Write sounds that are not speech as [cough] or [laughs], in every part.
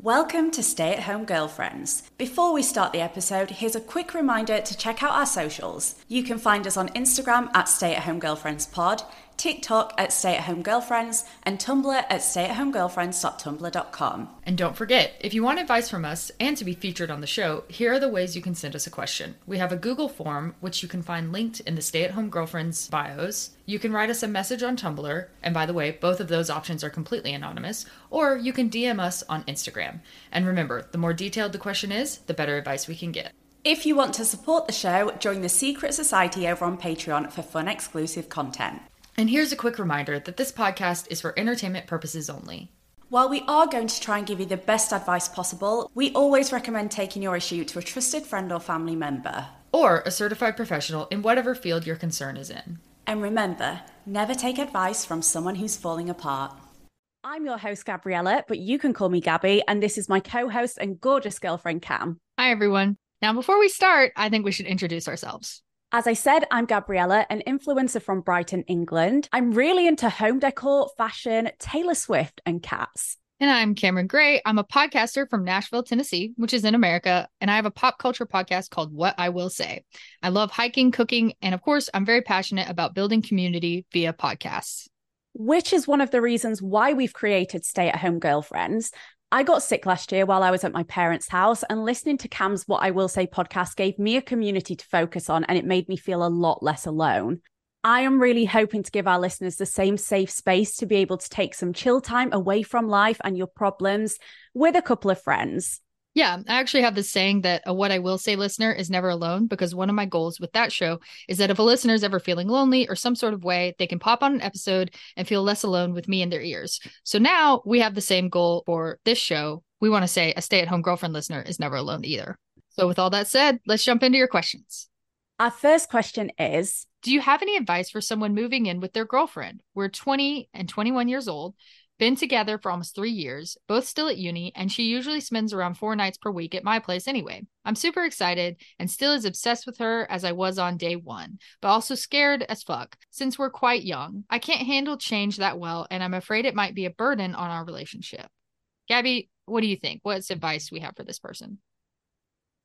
Welcome to Stay at Home Girlfriends. Before we start the episode, here's a quick reminder to check out our socials. You can find us on Instagram at Stay at Home Girlfriends Pod, TikTok at Stay at Home Girlfriends, and Tumblr at stayatHomeGirlfriends.tumblr.com. And don't forget, if you want advice from us and to be featured on the show, here are the ways you can send us a question. We have a Google form, which you can find linked in the Stay at Home Girlfriends bios. You can write us a message on Tumblr, and by the way, both of those options are completely anonymous, or you can DM us on Instagram. And remember, the more detailed the question is, the better advice we can get. If you want to support the show, join the Secret Society over on Patreon for fun exclusive content. And here's a quick reminder that this podcast is for entertainment purposes only. While we are going to try and give you the best advice possible, we always recommend taking your issue to a trusted friend or family member. Or a certified professional in whatever field your concern is in. And remember, never take advice from someone who's falling apart. I'm your host, Gabriella, but you can call me Gabby, and this is my co host and gorgeous girlfriend, Cam. Hi, everyone. Now, before we start, I think we should introduce ourselves. As I said, I'm Gabriella, an influencer from Brighton, England. I'm really into home decor, fashion, Taylor Swift, and cats. And I'm Cameron Gray. I'm a podcaster from Nashville, Tennessee, which is in America. And I have a pop culture podcast called What I Will Say. I love hiking, cooking, and of course, I'm very passionate about building community via podcasts. Which is one of the reasons why we've created Stay at Home Girlfriends. I got sick last year while I was at my parents' house, and listening to Cam's What I Will Say podcast gave me a community to focus on, and it made me feel a lot less alone. I am really hoping to give our listeners the same safe space to be able to take some chill time away from life and your problems with a couple of friends. Yeah, I actually have this saying that a What I Will Say listener is never alone because one of my goals with that show is that if a listener is ever feeling lonely or some sort of way, they can pop on an episode and feel less alone with me in their ears. So now we have the same goal for this show. We want to say a stay at home girlfriend listener is never alone either. So, with all that said, let's jump into your questions. Our first question is Do you have any advice for someone moving in with their girlfriend? We're 20 and 21 years old. Been together for almost three years, both still at uni, and she usually spends around four nights per week at my place anyway. I'm super excited and still as obsessed with her as I was on day one, but also scared as fuck since we're quite young. I can't handle change that well, and I'm afraid it might be a burden on our relationship. Gabby, what do you think? What's advice we have for this person?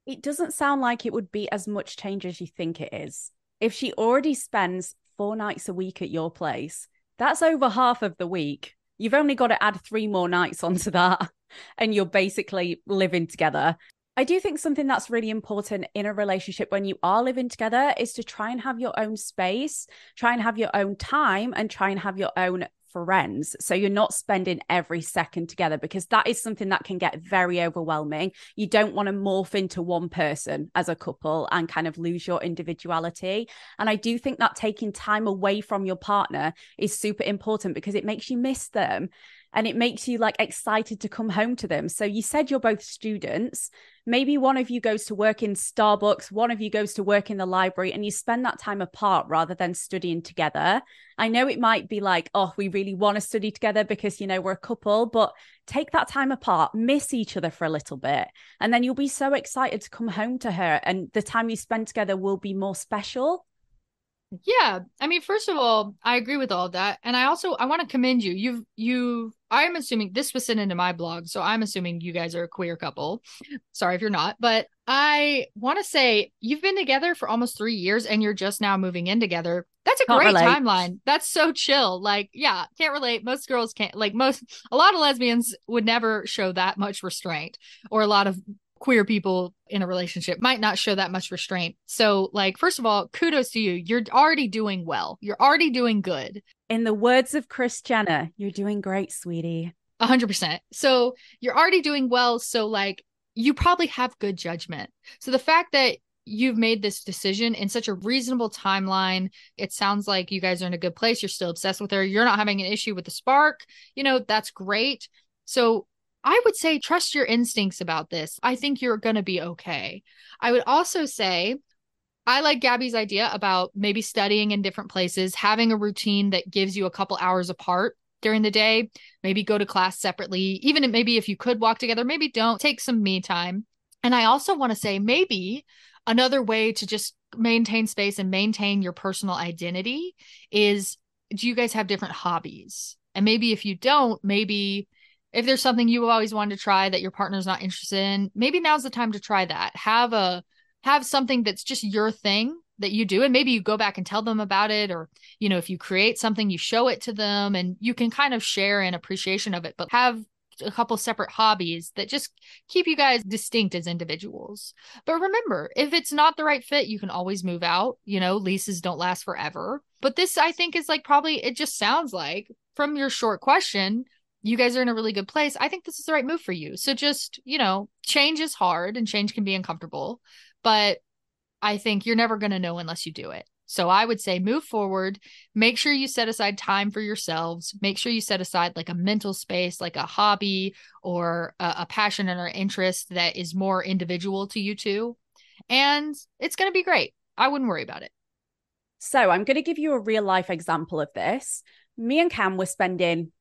It doesn't sound like it would be as much change as you think it is. If she already spends four nights a week at your place, that's over half of the week You've only got to add three more nights onto that, and you're basically living together. I do think something that's really important in a relationship when you are living together is to try and have your own space, try and have your own time, and try and have your own friends. So you're not spending every second together because that is something that can get very overwhelming. You don't want to morph into one person as a couple and kind of lose your individuality. And I do think that taking time away from your partner is super important because it makes you miss them and it makes you like excited to come home to them. So you said you're both students. Maybe one of you goes to work in Starbucks, one of you goes to work in the library, and you spend that time apart rather than studying together. I know it might be like, oh, we really want to study together because, you know, we're a couple, but take that time apart, miss each other for a little bit, and then you'll be so excited to come home to her. And the time you spend together will be more special. Yeah, I mean, first of all, I agree with all of that, and I also I want to commend you. You've you I'm assuming this was sent into my blog, so I'm assuming you guys are a queer couple. Sorry if you're not, but I want to say you've been together for almost three years, and you're just now moving in together. That's a can't great relate. timeline. That's so chill. Like, yeah, can't relate. Most girls can't. Like most, a lot of lesbians would never show that much restraint, or a lot of queer people in a relationship might not show that much restraint. So, like, first of all, kudos to you. You're already doing well. You're already doing good. In the words of Kris Jenner, you're doing great, sweetie. A hundred percent. So you're already doing well. So, like, you probably have good judgment. So the fact that you've made this decision in such a reasonable timeline. It sounds like you guys are in a good place. You're still obsessed with her. You're not having an issue with the spark. You know, that's great. So I would say trust your instincts about this. I think you're going to be okay. I would also say I like Gabby's idea about maybe studying in different places, having a routine that gives you a couple hours apart during the day, maybe go to class separately, even maybe if you could walk together, maybe don't take some me time. And I also want to say maybe another way to just maintain space and maintain your personal identity is do you guys have different hobbies? And maybe if you don't, maybe If there's something you've always wanted to try that your partner's not interested in, maybe now's the time to try that. Have a have something that's just your thing that you do and maybe you go back and tell them about it or you know if you create something you show it to them and you can kind of share an appreciation of it but have a couple separate hobbies that just keep you guys distinct as individuals. But remember, if it's not the right fit, you can always move out. You know, leases don't last forever. But this, I think, is like probably, it just sounds like from your short question, you guys are in a really good place. I think this is the right move for you. So just, you know, change is hard and change can be uncomfortable. But I think you're never going to know unless you do it. So I would say move forward, make sure you set aside time for yourselves, make sure you set aside like a mental space, like a hobby or a, a passion or interest that is more individual to you two. And it's going to be great. I wouldn't worry about it. So I'm going to give you a real life example of this. Me and Cam were spending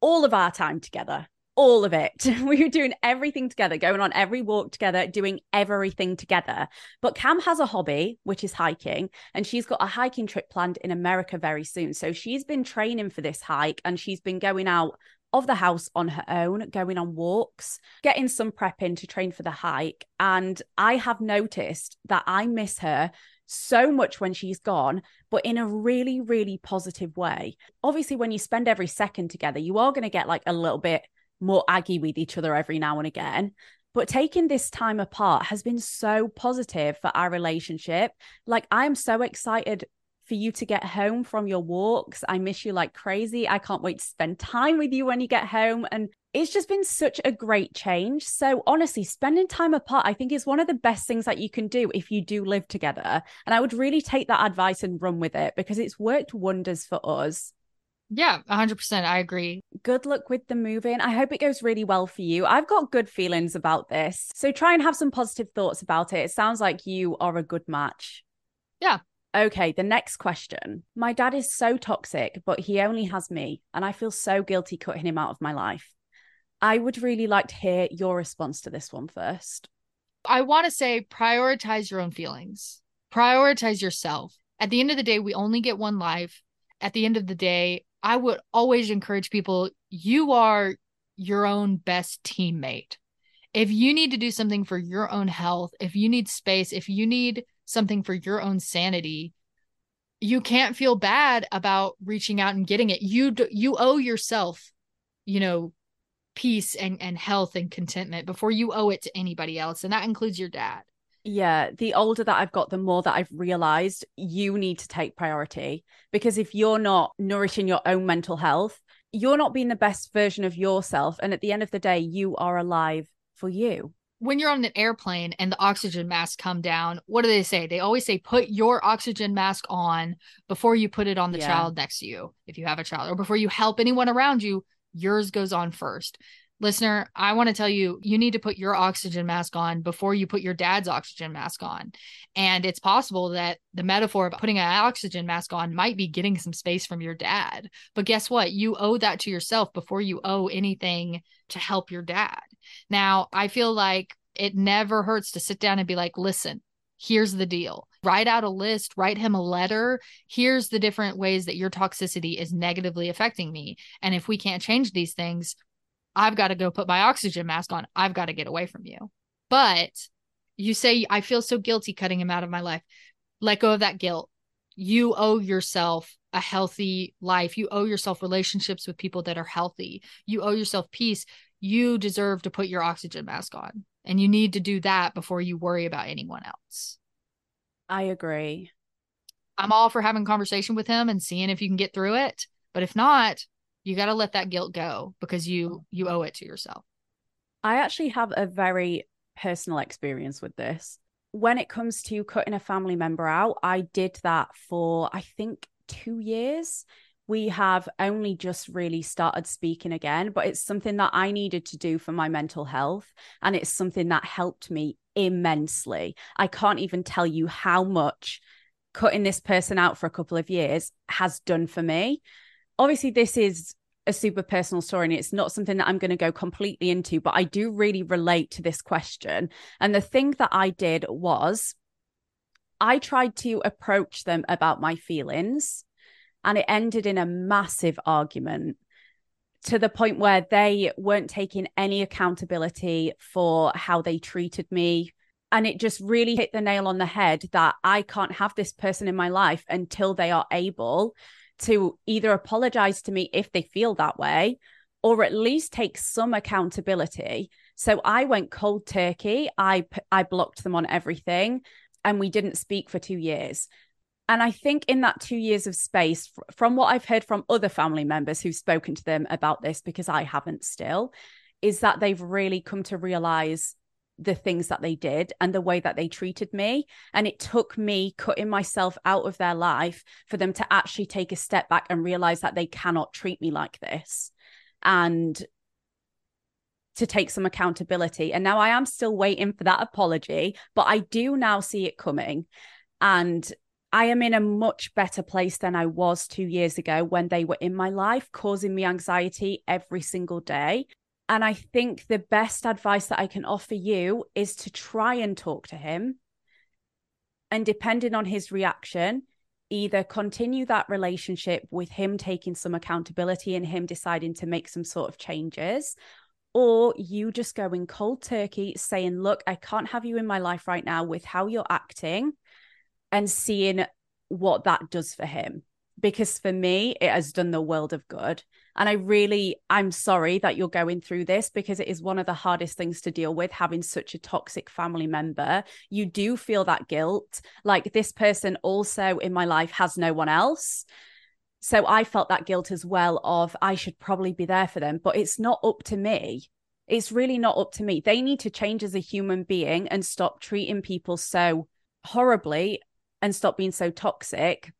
all of our time together all of it. [laughs] We were doing everything together, going on every walk together, doing everything together. But Cam has a hobby, which is hiking, and she's got a hiking trip planned in America very soon. So she's been training for this hike and she's been going out of the house on her own, going on walks, getting some prep in to train for the hike. And I have noticed that I miss her so much when she's gone, but in a really, really positive way. Obviously, when you spend every second together, you are going to get like a little bit more aggy with each other every now and again. But taking this time apart has been so positive for our relationship. Like, I'm so excited for you to get home from your walks. I miss you like crazy. I can't wait to spend time with you when you get home. And it's just been such a great change. So, honestly, spending time apart, I think, is one of the best things that you can do if you do live together. And I would really take that advice and run with it because it's worked wonders for us. Yeah, 100%. I agree. Good luck with the moving. I hope it goes really well for you. I've got good feelings about this. So try and have some positive thoughts about it. It sounds like you are a good match. Yeah. Okay, the next question. My dad is so toxic, but he only has me, and I feel so guilty cutting him out of my life. I would really like to hear your response to this one first. I want to say prioritize your own feelings, prioritize yourself. At the end of the day, we only get one life. At the end of the day, I would always encourage people you are your own best teammate. If you need to do something for your own health, if you need space, if you need something for your own sanity, you can't feel bad about reaching out and getting it. You do, you owe yourself, you know, peace and and health and contentment before you owe it to anybody else, and that includes your dad yeah, the older that I've got, the more that I've realized you need to take priority because if you're not nourishing your own mental health, you're not being the best version of yourself. And at the end of the day, you are alive for you. When you're on an airplane and the oxygen masks come down, what do they say? They always say, put your oxygen mask on before you put it on the yeah. child next to you, if you have a child, or before you help anyone around you, yours goes on first listener, I want to tell you, you need to put your oxygen mask on before you put your dad's oxygen mask on. And it's possible that the metaphor of putting an oxygen mask on might be getting some space from your dad. But guess what? You owe that to yourself before you owe anything to help your dad. Now, I feel like it never hurts to sit down and be like, listen, here's the deal. Write out a list, write him a letter. Here's the different ways that your toxicity is negatively affecting me. And if we can't change these things, I've got to go put my oxygen mask on. I've got to get away from you. But you say, I feel so guilty cutting him out of my life. Let go of that guilt. You owe yourself a healthy life. You owe yourself relationships with people that are healthy. You owe yourself peace. You deserve to put your oxygen mask on. And you need to do that before you worry about anyone else. I agree. I'm all for having conversation with him and seeing if you can get through it. But if not, you got to let that guilt go because you you owe it to yourself i actually have a very personal experience with this when it comes to cutting a family member out i did that for i think 2 years we have only just really started speaking again but it's something that i needed to do for my mental health and it's something that helped me immensely i can't even tell you how much cutting this person out for a couple of years has done for me obviously this is a super personal story and it's not something that I'm going to go completely into, but I do really relate to this question. And the thing that I did was I tried to approach them about my feelings and it ended in a massive argument to the point where they weren't taking any accountability for how they treated me. And it just really hit the nail on the head that I can't have this person in my life until they are able to either apologize to me if they feel that way or at least take some accountability. So I went cold turkey. I I blocked them on everything and we didn't speak for 2 years. And I think in that 2 years of space from what I've heard from other family members who've spoken to them about this because I haven't still is that they've really come to realize the things that they did and the way that they treated me. And it took me cutting myself out of their life for them to actually take a step back and realize that they cannot treat me like this and to take some accountability. And now I am still waiting for that apology, but I do now see it coming. And I am in a much better place than I was two years ago when they were in my life, causing me anxiety every single day. And I think the best advice that I can offer you is to try and talk to him. And depending on his reaction, either continue that relationship with him taking some accountability and him deciding to make some sort of changes, or you just going cold turkey saying, Look, I can't have you in my life right now with how you're acting and seeing what that does for him. Because for me, it has done the world of good. And I really, I'm sorry that you're going through this because it is one of the hardest things to deal with having such a toxic family member. You do feel that guilt. Like this person also in my life has no one else. So I felt that guilt as well of I should probably be there for them, but it's not up to me. It's really not up to me. They need to change as a human being and stop treating people so horribly and stop being so toxic.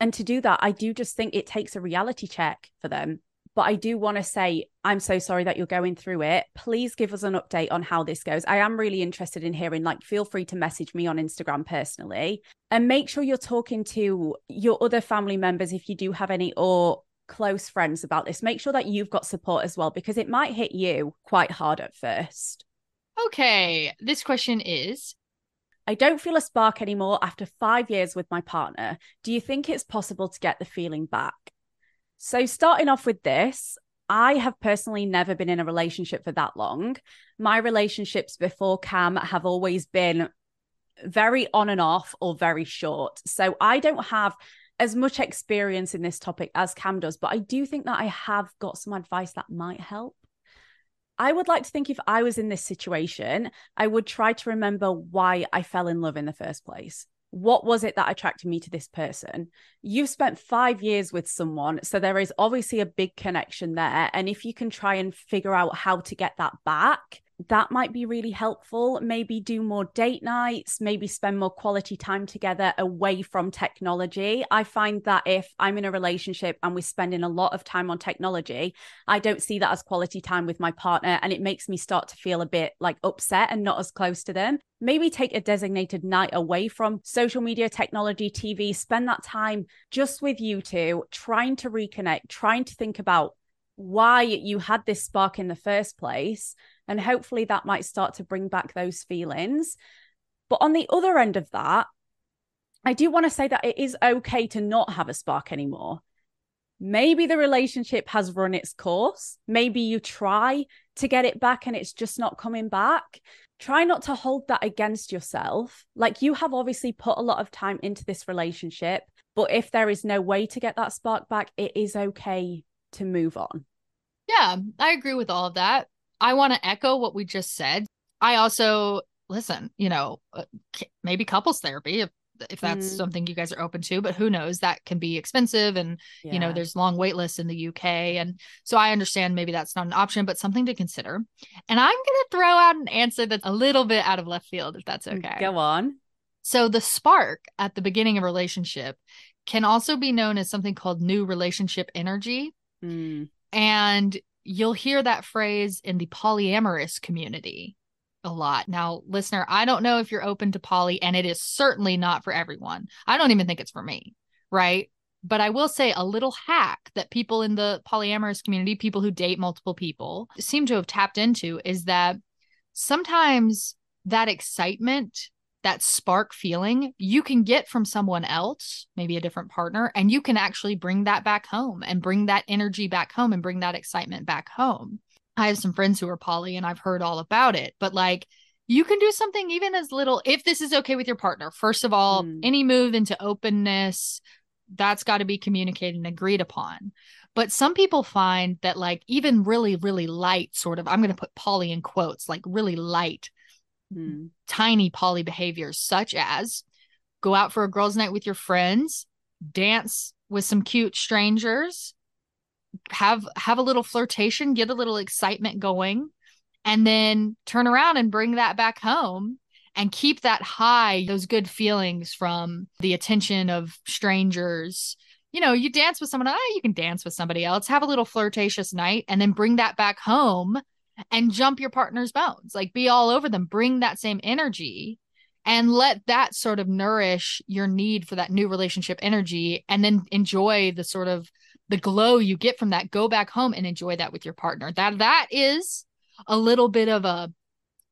And to do that, I do just think it takes a reality check for them. But I do want to say, I'm so sorry that you're going through it. Please give us an update on how this goes. I am really interested in hearing, like, feel free to message me on Instagram personally and make sure you're talking to your other family members if you do have any or close friends about this. Make sure that you've got support as well because it might hit you quite hard at first. Okay. This question is I don't feel a spark anymore after five years with my partner. Do you think it's possible to get the feeling back? So, starting off with this, I have personally never been in a relationship for that long. My relationships before Cam have always been very on and off or very short. So, I don't have as much experience in this topic as Cam does, but I do think that I have got some advice that might help. I would like to think if I was in this situation, I would try to remember why I fell in love in the first place what was it that attracted me to this person? You've spent five years with someone, so there is obviously a big connection there. And if you can try and figure out how to get that back, that might be really helpful. Maybe do more date nights, maybe spend more quality time together away from technology. I find that if I'm in a relationship and we're spending a lot of time on technology, I don't see that as quality time with my partner. And it makes me start to feel a bit like upset and not as close to them. Maybe take a designated night away from social media, technology, TV, spend that time just with you two, trying to reconnect, trying to think about why you had this spark in the first place and hopefully that might start to bring back those feelings. But on the other end of that, I do want to say that it is okay to not have a spark anymore. Maybe the relationship has run its course. Maybe you try to get it back and it's just not coming back. Try not to hold that against yourself. Like you have obviously put a lot of time into this relationship, but if there is no way to get that spark back, it is okay to move on. Yeah, I agree with all of that. I want to echo what we just said. I also listen, you know, uh, maybe couples therapy if if that's mm. something you guys are open to, but who knows? That can be expensive and yeah. you know, there's long wait lists in the UK and so I understand maybe that's not an option, but something to consider. And I'm going to throw out an answer that's a little bit out of left field if that's mm, okay. Go on. So the spark at the beginning of a relationship can also be known as something called new relationship energy. Mm. And you'll hear that phrase in the polyamorous community a lot. Now, listener, I don't know if you're open to poly, and it is certainly not for everyone. I don't even think it's for me, right? But I will say a little hack that people in the polyamorous community, people who date multiple people, seem to have tapped into is that sometimes that excitement that spark feeling you can get from someone else, maybe a different partner, and you can actually bring that back home and bring that energy back home and bring that excitement back home. I have some friends who are poly and I've heard all about it, but like you can do something even as little if this is okay with your partner. First of all, mm. any move into openness, that's got to be communicated and agreed upon. But some people find that, like, even really, really light, sort of, I'm going to put poly in quotes, like really light, mm. tiny poly behaviors, such as go out for a girls' night with your friends, dance with some cute strangers, have have a little flirtation, get a little excitement going, and then turn around and bring that back home and keep that high, those good feelings from the attention of strangers. You know, you dance with someone, oh, you can dance with somebody else, have a little flirtatious night, and then bring that back home and jump your partner's bones. Like be all over them, bring that same energy and let that sort of nourish your need for that new relationship energy and then enjoy the sort of the glow you get from that go back home and enjoy that with your partner that that is a little bit of a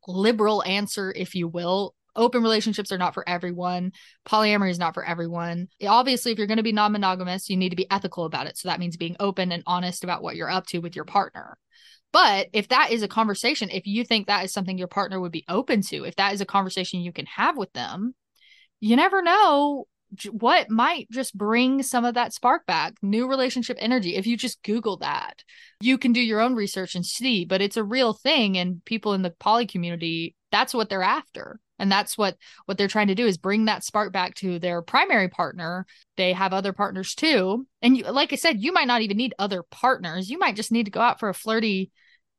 liberal answer, if you will. Open relationships are not for everyone. Polyamory is not for everyone. Obviously, if you're going to be non monogamous, you need to be ethical about it. So that means being open and honest about what you're up to with your partner. But if that is a conversation, if you think that is something your partner would be open to, if that is a conversation you can have with them, you never know what might just bring some of that spark back new relationship energy if you just google that you can do your own research and see but it's a real thing and people in the poly community that's what they're after and that's what what they're trying to do is bring that spark back to their primary partner they have other partners too and you, like i said you might not even need other partners you might just need to go out for a flirty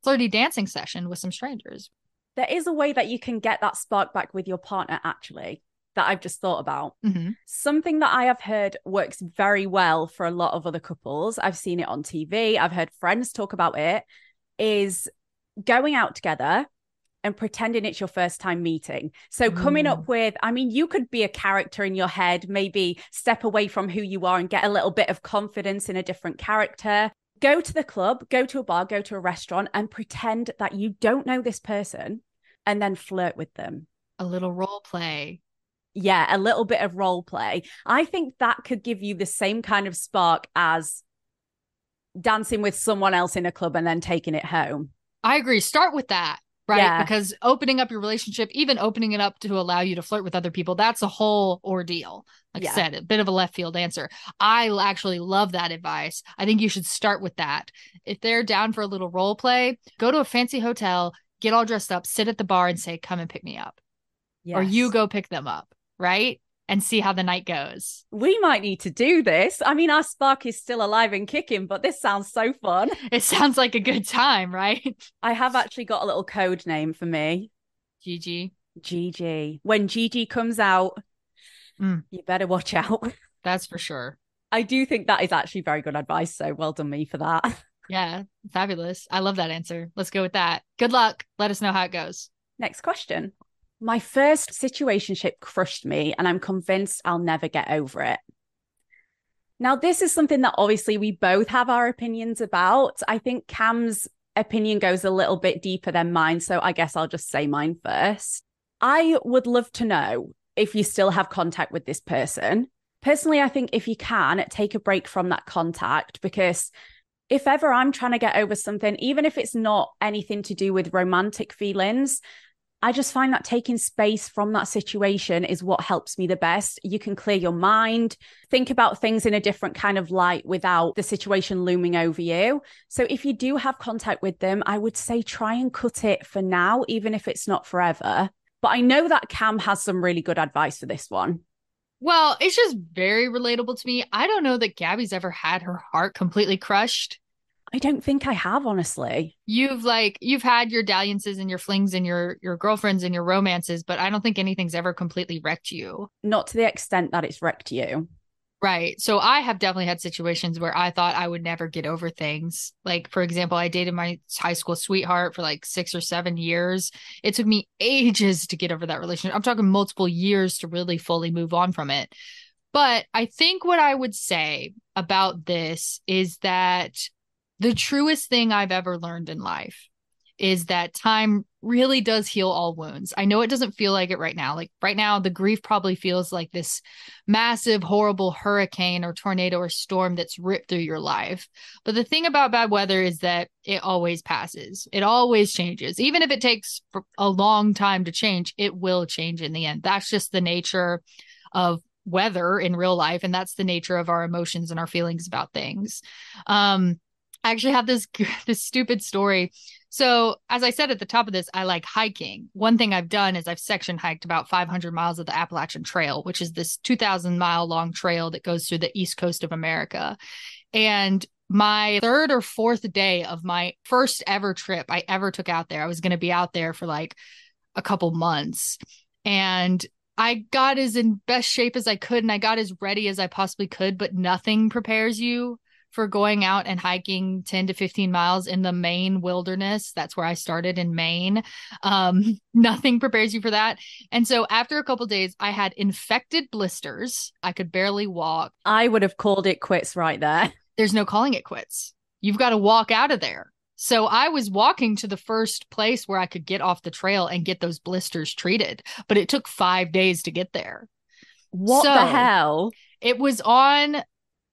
flirty dancing session with some strangers there is a way that you can get that spark back with your partner actually that I've just thought about. Mm-hmm. Something that I have heard works very well for a lot of other couples. I've seen it on TV, I've heard friends talk about it, is going out together and pretending it's your first time meeting. So coming mm. up with, I mean, you could be a character in your head, maybe step away from who you are and get a little bit of confidence in a different character. Go to the club, go to a bar, go to a restaurant and pretend that you don't know this person and then flirt with them. A little role play yeah, a little bit of role play. I think that could give you the same kind of spark as dancing with someone else in a club and then taking it home. I agree. Start with that, right? Yeah. Because opening up your relationship, even opening it up to allow you to flirt with other people, that's a whole ordeal. Like yeah. I said, a bit of a left field answer. I actually love that advice. I think you should start with that. If they're down for a little role play, go to a fancy hotel, get all dressed up, sit at the bar and say, come and pick me up. Yes. Or you go pick them up right? And see how the night goes. We might need to do this. I mean, our spark is still alive and kicking, but this sounds so fun. [laughs] It sounds like a good time, right? I have actually got a little code name for me Gigi. Gigi. When Gigi comes out, mm. you better watch out. [laughs] That's for sure. I do think that is actually very good advice. So well done me for that. [laughs] Yeah, fabulous. I love that answer. Let's go with that. Good luck. Let us know how it goes. Next question. My first situationship crushed me, and I'm convinced I'll never get over it. Now, this is something that obviously we both have our opinions about. I think Cam's opinion goes a little bit deeper than mine. So I guess I'll just say mine first. I would love to know if you still have contact with this person. Personally, I think if you can, take a break from that contact because if ever I'm trying to get over something, even if it's not anything to do with romantic feelings, I just find that taking space from that situation is what helps me the best. You can clear your mind, think about things in a different kind of light without the situation looming over you. So, if you do have contact with them, I would say try and cut it for now, even if it's not forever. But I know that Cam has some really good advice for this one. Well, it's just very relatable to me. I don't know that Gabby's ever had her heart completely crushed. I don't think I have, honestly. You've like you've had your dalliances and your flings and your your girlfriends and your romances, but I don't think anything's ever completely wrecked you. Not to the extent that it's wrecked you. Right. So I have definitely had situations where I thought I would never get over things. Like, for example, I dated my high school sweetheart for like six or seven years. It took me ages to get over that relationship. I'm talking multiple years to really fully move on from it. But I think what I would say about this is that the truest thing I've ever learned in life is that time really does heal all wounds. I know it doesn't feel like it right now. Like right now, the grief probably feels like this massive, horrible hurricane or tornado or storm that's ripped through your life. But the thing about bad weather is that it always passes, it always changes. Even if it takes a long time to change, it will change in the end. That's just the nature of weather in real life. And that's the nature of our emotions and our feelings about things. Um, I actually have this [laughs] this stupid story. So, as I said at the top of this, I like hiking. One thing I've done is I've section hiked about 500 miles of the Appalachian Trail, which is this 2,000 mile long trail that goes through the east coast of America. And my third or fourth day of my first ever trip I ever took out there, I was going to be out there for like a couple months. And I got as in best shape as I could and I got as ready as I possibly could, but nothing prepares you for going out and hiking 10 to 15 miles in the Maine wilderness. That's where I started in Maine. Um, [laughs] nothing prepares you for that. And so after a couple days, I had infected blisters. I could barely walk. I would have called it quits right there. [laughs] There's no calling it quits. You've got to walk out of there. So I was walking to the first place where I could get off the trail and get those blisters treated, but it took five days to get there. What so, the hell? It was on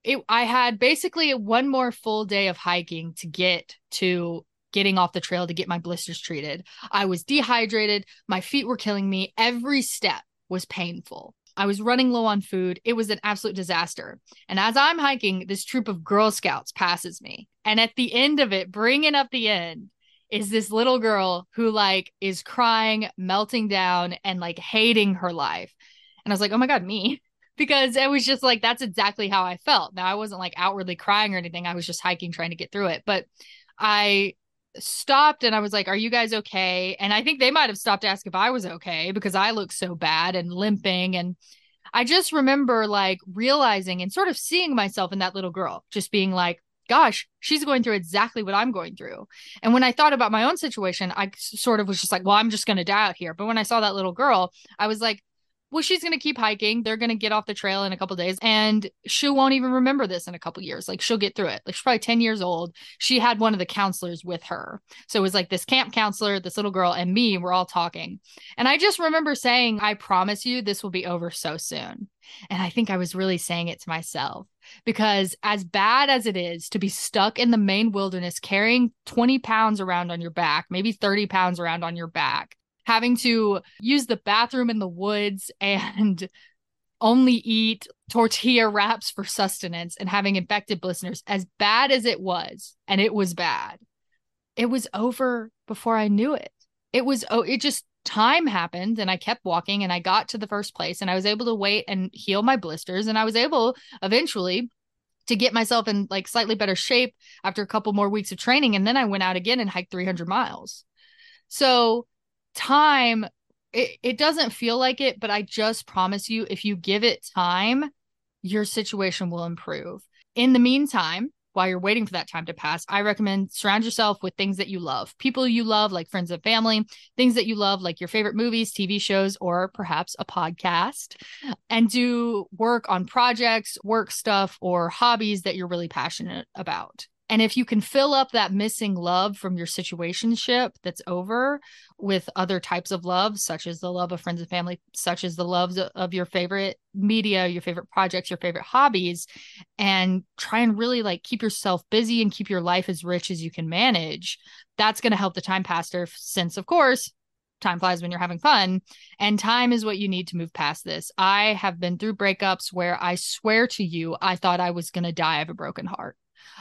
it I had basically one more full day of hiking to get to getting off the trail to get my blisters treated. I was dehydrated, my feet were killing me. Every step was painful. I was running low on food. It was an absolute disaster. And as I'm hiking, this troop of Girl Scouts passes me. And at the end of it, bringing up the end, is this little girl who like is crying, melting down, and like hating her life. And I was like, oh my God, me because it was just like that's exactly how I felt. Now I wasn't like outwardly crying or anything. I was just hiking trying to get through it. But I stopped and I was like, "Are you guys okay?" And I think they might have stopped to ask if I was okay because I looked so bad and limping and I just remember like realizing and sort of seeing myself in that little girl, just being like, gosh, she's going through exactly what I'm going through. And when I thought about my own situation, I sort of was just like, well, I'm just going to die out here. But when I saw that little girl, I was like, well, she's going to keep hiking. They're going to get off the trail in a couple days and she won't even remember this in a couple years. Like she'll get through it. Like she's probably 10 years old. She had one of the counselors with her. So it was like this camp counselor, this little girl, and me, we're all talking. And I just remember saying, I promise you this will be over so soon. And I think I was really saying it to myself because as bad as it is to be stuck in the Maine wilderness carrying 20 pounds around on your back, maybe 30 pounds around on your back, having to use the bathroom in the woods [laughs] and only eat tortilla wraps for sustenance and having infected blisters as bad as it was and it was bad it was over before i knew it. It was oh it just time happened and i kept walking and i got to the first place and i was able to wait and heal my blisters and i was able eventually to get myself in like slightly better shape after a couple more weeks of training. And then i went out again and hiked 300 miles. So time it, it doesn't feel like it but i just promise you if you give it time your situation will improve in the meantime while you're waiting for that time to pass, I recommend surround yourself with things that you love, people you love, like friends and family, things that you love, like your favorite movies, TV shows, or perhaps a podcast, and do work on projects, work stuff, or hobbies that you're really passionate about. And if you can fill up that missing love from your situationship that's over with other types of love, such as the love of friends and family, such as the loves of your favorite media, your favorite projects, your favorite hobbies, and try and really like keep yourself busy and keep your life as rich as you can manage, that's going to help the time pastor since, of course, time flies when you're having fun and time is what you need to move past this. I have been through breakups where i swear to you i thought i was going to die of a broken heart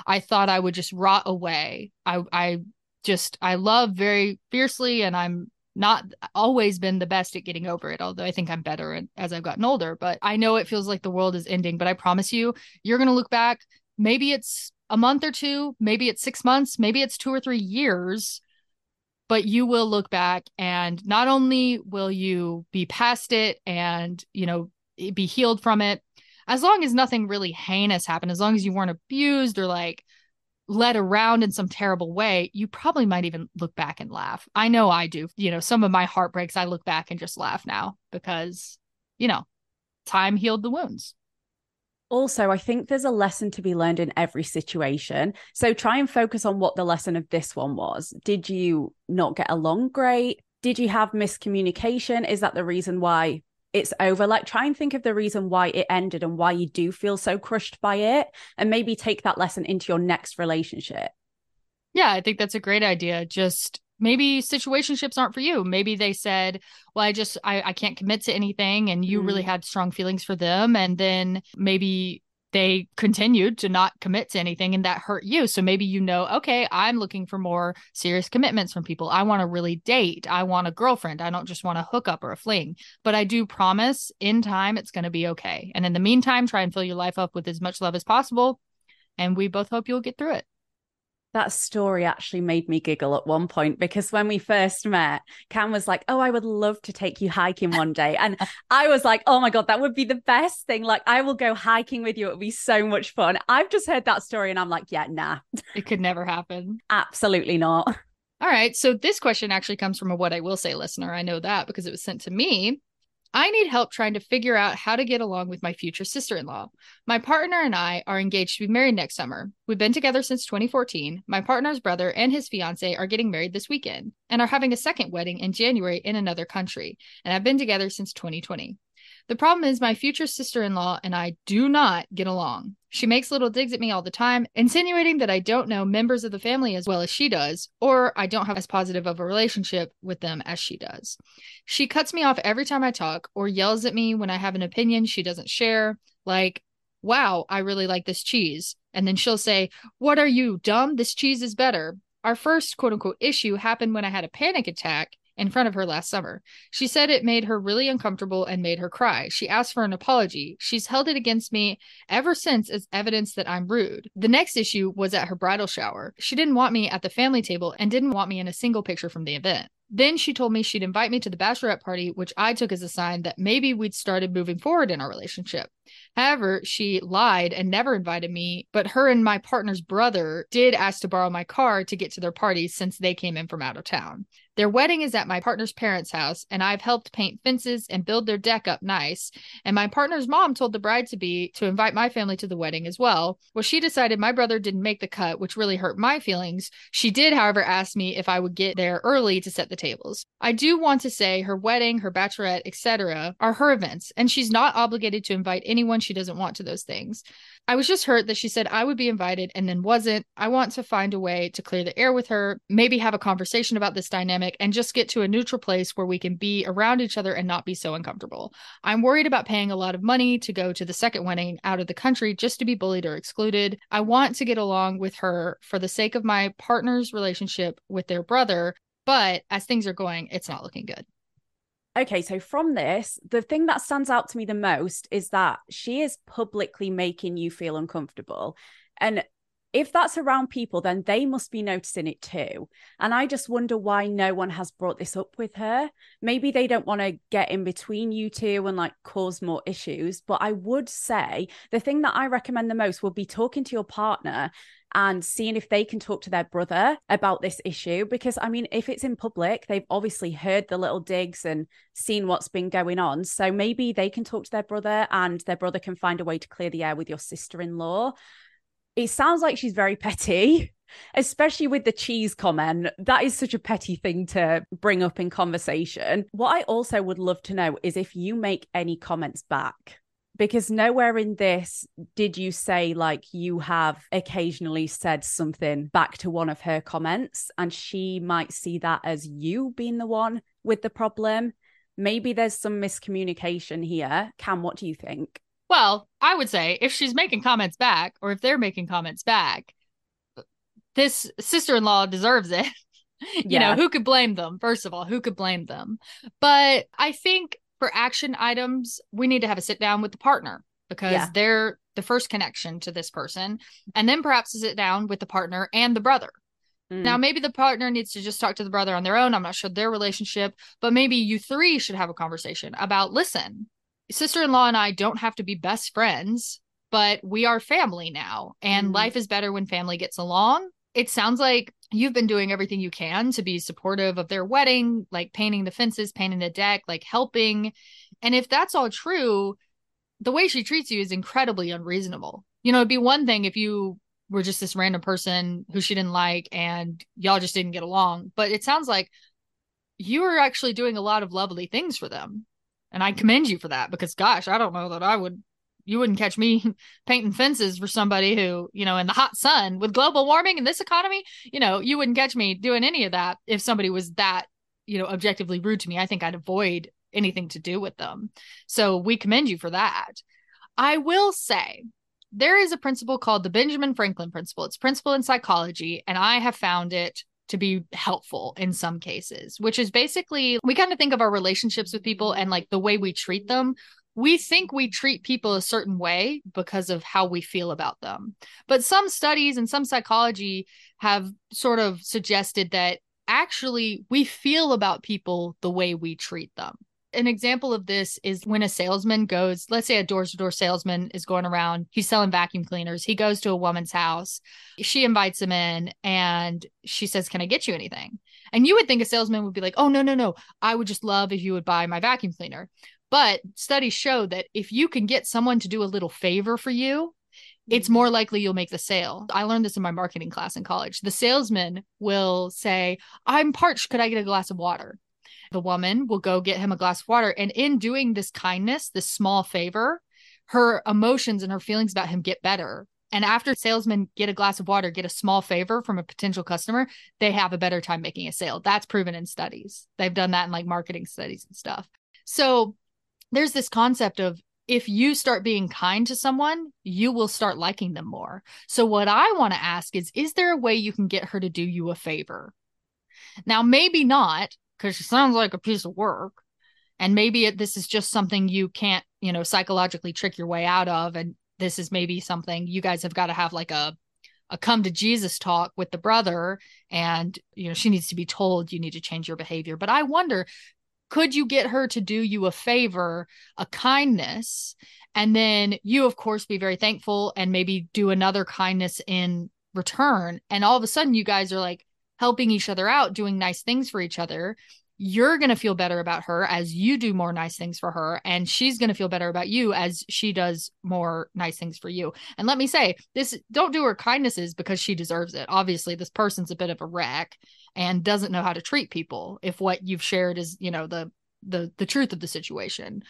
I thought I would just rot away. I I just I love very fiercely and I'm not always been the best at getting over it although i think i'm better as i've gotten older but i know it feels like the world is ending but i promise you you're going to look back maybe it's a month or two maybe it's 6 months maybe it's 2 or 3 years but you will look back and not only will you be past it and you know be healed from it as long as nothing really heinous happened, as long as you weren't abused or like led around in some terrible way, you probably might even look back and laugh. I know I do. You know, some of my heartbreaks, I look back and just laugh now because, you know, time healed the wounds. Also, I think there's a lesson to be learned in every situation. So try and focus on what the lesson of this one was. Did you not get along great? Did you have miscommunication? Is that the reason why it's over? Like, try and think of the reason why it ended and why you do feel so crushed by it, and maybe take that lesson into your next relationship. Yeah, I think that's a great idea. Just maybe situationships aren't for you. Maybe they said, well, I just, I, I can't commit to anything. And you mm. really had strong feelings for them. And then maybe they continued to not commit to anything and that hurt you. So maybe you know, okay, I'm looking for more serious commitments from people. I want to really date. I want a girlfriend. I don't just want a hookup or a fling. But I do promise in time it's going to be okay. And in the meantime, try and fill your life up with as much love as possible. And we both hope you'll get through it that story actually made me giggle at one point because when we first met, Cam was like, Oh, I would love to take you hiking one day. And [laughs] I was like, Oh my God, that would be the best thing. Like, I will go hiking with you. It would be so much fun. I've just heard that story and I'm like, Yeah, nah. It could never happen. Absolutely not. All right. So this question actually comes from a What I Will Say listener. I know that because it was sent to me. I need help trying to figure out how to get along with my future sister in law. My partner and I are engaged to be married next summer. We've been together since 2014. My partner's brother and his fiance are getting married this weekend and are having a second wedding in January in another country, and have been together since 2020. The problem is, my future sister in law and I do not get along. She makes little digs at me all the time, insinuating that I don't know members of the family as well as she does, or I don't have as positive of a relationship with them as she does. She cuts me off every time I talk or yells at me when I have an opinion she doesn't share, like, wow, I really like this cheese. And then she'll say, What are you, dumb? This cheese is better. Our first quote unquote issue happened when I had a panic attack in front of her last summer. She said it made her really uncomfortable and made her cry. She asked for an apology. She's held it against me ever since as evidence that I'm rude. The next issue was at her bridal shower. She didn't want me at the family table and didn't want me in a single picture from the event. Then she told me she'd invite me to the bachelorette party, which I took as a sign that maybe we'd started moving forward in our relationship. However, she lied and never invited me, but her and my partner's brother did ask to borrow my car to get to their party since they came in from out of town. Their wedding is at my partner's parents' house, and I've helped paint fences and build their deck up nice. And my partner's mom told the bride to be to invite my family to the wedding as well. Well, she decided my brother didn't make the cut, which really hurt my feelings. She did, however, ask me if I would get there early to set the tables. I do want to say her wedding, her bachelorette, etc., are her events, and she's not obligated to invite anyone she doesn't want to those things. I was just hurt that she said I would be invited and then wasn't. I want to find a way to clear the air with her, maybe have a conversation about this dynamic and just get to a neutral place where we can be around each other and not be so uncomfortable. I'm worried about paying a lot of money to go to the second wedding out of the country just to be bullied or excluded. I want to get along with her for the sake of my partner's relationship with their brother, but as things are going, it's not looking good okay, so from this, the thing that stands out to me the most is that she is publicly making you feel uncomfortable. And if that's around people, then they must be noticing it too. And I just wonder why no one has brought this up with her. Maybe they don't want to get in between you two and like cause more issues. But I would say the thing that I recommend the most would be talking to your partner and seeing if they can talk to their brother about this issue. Because, I mean, if it's in public, they've obviously heard the little digs and seen what's been going on. So maybe they can talk to their brother and their brother can find a way to clear the air with your sister in law. It sounds like she's very petty [laughs] especially with the cheese comment. That is such a petty thing to bring up in conversation. What I also would love to know is if you make any comments back because nowhere in this did you say like you have occasionally said something back to one of her comments and she might see that as you being the one with the problem maybe there's some miscommunication here cam what do you think well i would say if she's making comments back or if they're making comments back this sister-in-law deserves it [laughs] you yeah. know who could blame them first of all who could blame them but i think for action items, we need to have a sit down with the partner because yeah. they're the first connection to this person. And then perhaps sit down with the partner and the brother. Mm. Now, maybe the partner needs to just talk to the brother on their own. I'm not sure their relationship, but maybe you three should have a conversation about listen, sister in law and I don't have to be best friends, but we are family now. And mm. life is better when family gets along. It sounds like you've been doing everything you can to be supportive of their wedding, like painting the fences, painting the deck, like helping. And if that's all true, the way she treats you is incredibly unreasonable. You know, it'd be one thing if you were just this random person who she didn't like and y'all just didn't get along. But it sounds like you are actually doing a lot of lovely things for them. And I commend you for that because gosh, I don't know that I would you wouldn't catch me [laughs] painting fences for somebody who, you know, in the hot sun with global warming and this economy, you know, you wouldn't catch me doing any of that if somebody was that, you know, objectively rude to me. I think I'd avoid anything to do with them. So we commend you for that. I will say there is a principle called the Benjamin Franklin principle. It's principle in psychology, and I have found it to be helpful in some cases, which is basically we kind of think of our relationships with people and like the way we treat them. We think we treat people a certain way because of how we feel about them. But some studies and some psychology have sort of suggested that actually we feel about people the way we treat them an example of this is when a salesman goes, let's say a door to door salesman is going around, he's selling vacuum cleaners. He goes to a woman's house. She invites him in and she says, Can I get you anything? And you would think a salesman would be like, Oh, no, no, no. I would just love if you would buy my vacuum cleaner. But studies show that if you can get someone to do a little favor for you, it's mm-hmm. more likely you'll make the sale. I learned this in my marketing class in college. The salesman will say, I'm parched. Could I get a glass of water? The woman will go get him a glass of water. And in doing this kindness, this small favor, her emotions and her feelings about him get better. And after salesmen get a glass of water, get a small favor from a potential customer, they have a better time making a sale. That's proven in studies. They've done that in like marketing studies and stuff. So there's this concept of if you start being kind to someone, you will start liking them more. So, what I want to ask is Is there a way you can get her to do you a favor? Now, maybe not, because she sounds like a piece of work. And maybe it, this is just something you can't you know psychologically trick your way out of. And this is maybe something you guys have got to have like a a come to jesus talk with the brother. And you know she needs to be told you need to change your behavior. But i wonder could you get her to do you a favor a kindness? And then you of course be very thankful and maybe do another kindness in return. And all of a sudden you guys are like helping each other out, doing nice things for each other, you're going to feel better about her as you do more nice things for her. And she's going to feel better about you as she does more nice things for you. And let me say, this don't do her kindnesses because she deserves it. Obviously, this person's a bit of a wreck and doesn't know how to treat people if what you've shared is, you know, the the the truth of the situation.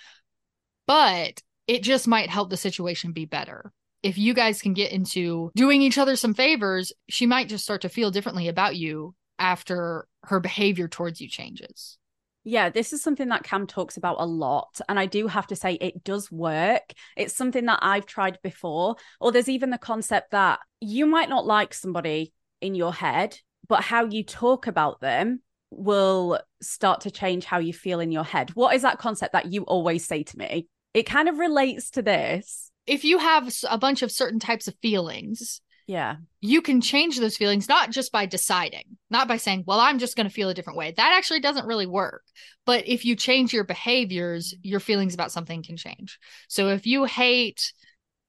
But it just might help the situation be better if you guys can get into doing each other some favors, she might just start to feel differently about you after her behavior towards you changes. Yeah, this is something that Cam talks about a lot. And I do have to say, it does work. It's something that I've tried before. Or there's even the concept that you might not like somebody in your head, but how you talk about them will start to change how you feel in your head. What is that concept that you always say to me? It kind of relates to this if you have a bunch of certain types of feelings, yeah, you can change those feelings not just by deciding, not by saying, well, I'm just going to feel a different way. That actually doesn't really work. But if you change your behaviors, your feelings about something can change. So if you hate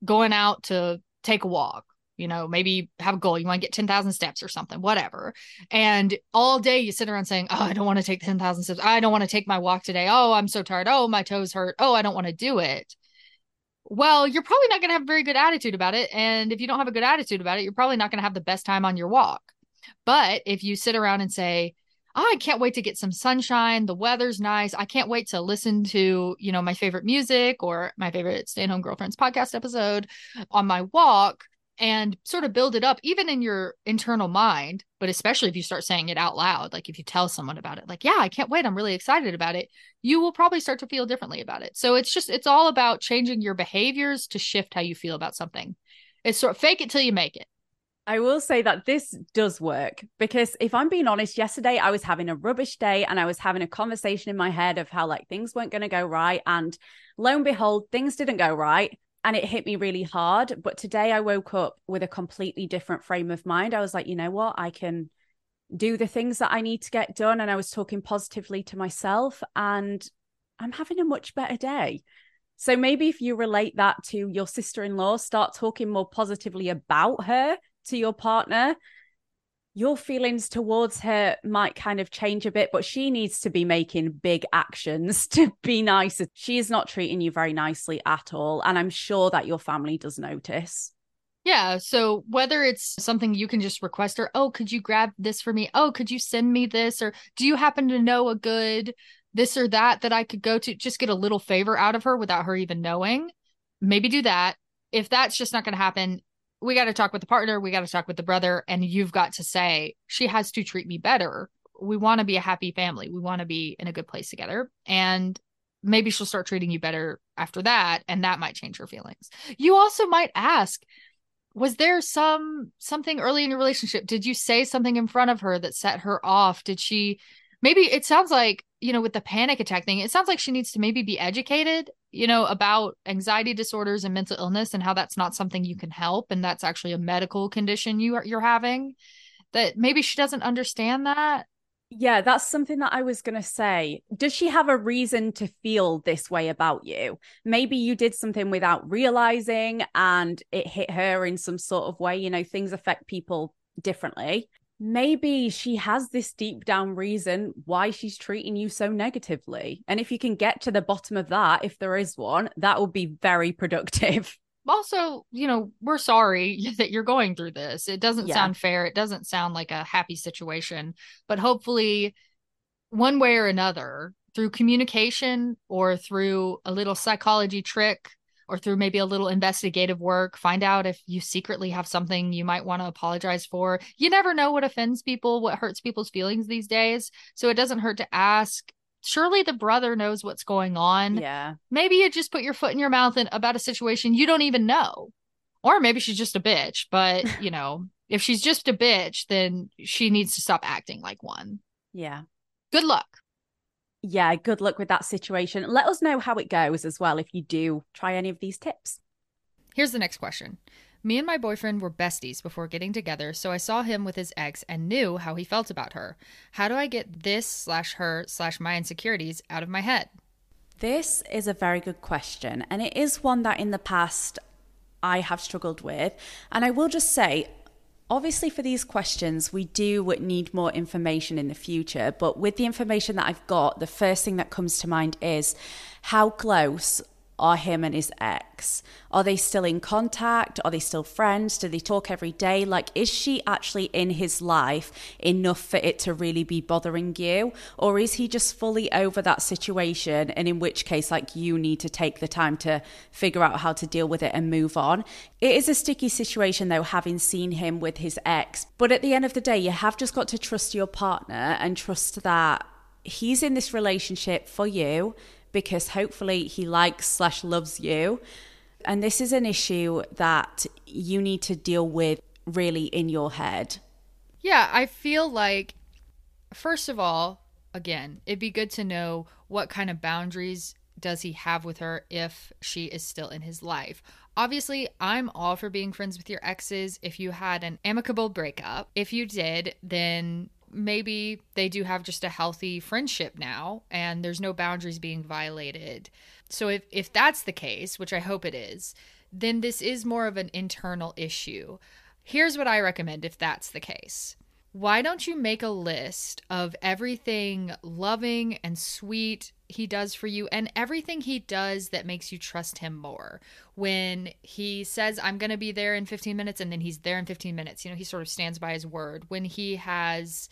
going out to take a walk, you know, maybe have a goal, you want to get 10,000 steps or something, whatever. And all day you sit around saying, Oh, I don't want to take 10,000 steps. I don't want to take my walk today. Oh, I'm so tired. Oh, my toes hurt. Oh, I don't want to do it well, you're probably not going to have a very good attitude about it. And if you don't have a good attitude about it, you're probably not going to have the best time on your walk. But if you sit around and say, oh, I can't wait to get some sunshine. The weather's nice. I can't wait to listen to, you know, my favorite music or my favorite Stay at Home Girlfriends podcast episode on my walk and sort of build it up even in your internal mind but especially if you start saying it out loud like if you tell someone about it like yeah i can't wait i'm really excited about it you will probably start to feel differently about it so it's just it's all about changing your behaviors to shift how you feel about something it's sort of fake it till you make it I will say that this does work because if I'm being honest, yesterday I was having a rubbish day and I was having a conversation in my head of how like things weren't going to go right. And lo and behold, things didn't go right and it hit me really hard. But today I woke up with a completely different frame of mind. I was like, you know what? I can do the things that I need to get done. And I was talking positively to myself, and I'm having a much better day. So maybe if you relate that to your sister in law, start talking more positively about her to your partner. Your feelings towards her might kind of change a bit, but she needs to be making big actions [laughs] to be nicer. She is not treating you very nicely at all. And I'm sure that your family does notice. Yeah. So whether it's something you can just request her, oh, could you grab this for me? Oh, could you send me this? Or do you happen to know a good this or that that I could go to? Just get a little favor out of her without her even knowing. Maybe do that. If that's just not going to happen, we got to talk with the partner. We got to talk with the brother. And you've got to say, she has to treat me better. We want to be a happy family. We want to be in a good place together. And maybe she'll start treating you better after that. And that might change her feelings. You also might ask, was there some something early in your relationship did you say something in front of her that set her off did she maybe it sounds like you know with the panic attack thing it sounds like she needs to maybe be educated you know about anxiety disorders and mental illness and how that's not something you can help and that's actually a medical condition you are you're having that maybe she doesn't understand that yeah, that's something that I was going to say. Does she have a reason to feel this way about you? Maybe you did something without realizing and it hit her in some sort of way. You know, things affect people differently. Maybe she has this deep down reason why she's treating you so negatively. And if you can get to the bottom of that, if there is one, that would be very productive. [laughs] also, you know, we're sorry [laughs] that you're going through this. It doesn't yeah. sound fair. It doesn't sound like a happy situation, but hopefully, one way or another, through communication or through a little psychology trick or through maybe a little investigative work, find out if you secretly have something you might want to apologize for. You never know what offends people, what hurts people's feelings these days. So it doesn't hurt to ask surely the brother knows what's going on. Yeah. Maybe you just put your foot in your mouth in, about a situation you don't even know. Or maybe she's just a bitch, but [laughs] you know, if she's just a bitch, then she needs to stop acting like one. Yeah. Good luck. Yeah, good luck with that situation. Let us know how it goes as well if you do try any of these tips. Here's the next question. Me and my boyfriend were besties before getting together, so I saw him with his ex and knew how he felt about her. How do I get this slash her slash my insecurities out of my head? This is a very good question, and it is one that in the past I have struggled with. And I will just say, obviously, for these questions, we do need more information in the future. But with the information that I've got, the first thing that comes to mind is how close are him and his ex? Are they still in contact? Are they still friends? Do they talk every day? Like, is she actually in his life enough for it to really be bothering you? Or is he just fully over that situation? And in which case, like, you need to take the time to figure out how to deal with it and move on. It is a sticky situation, though, having seen him with his ex. But at the end of the day, you have just got to trust your partner and trust that he's in this relationship for you because hopefully he likes slash loves you. And this is an issue that you need to deal with really in your head. Yeah, I feel like, first of all, again, it'd be good to know what kind of boundaries does he have with her if she is still in his life. Obviously, I'm all for being friends with your exes if you had an amicable breakup. If you did, then maybe they do have just a healthy friendship now and there's no boundaries being violated. So if if that's the case, which I hope it is, then this is more of an internal issue. Here's what I recommend if that's the case. Why don't you make a list of everything loving and sweet he does for you and everything he does that makes you trust him more? When he says, I'm going to be there in 15 minutes, and then he's there in 15 minutes, you know, he sort of stands by his word. When he has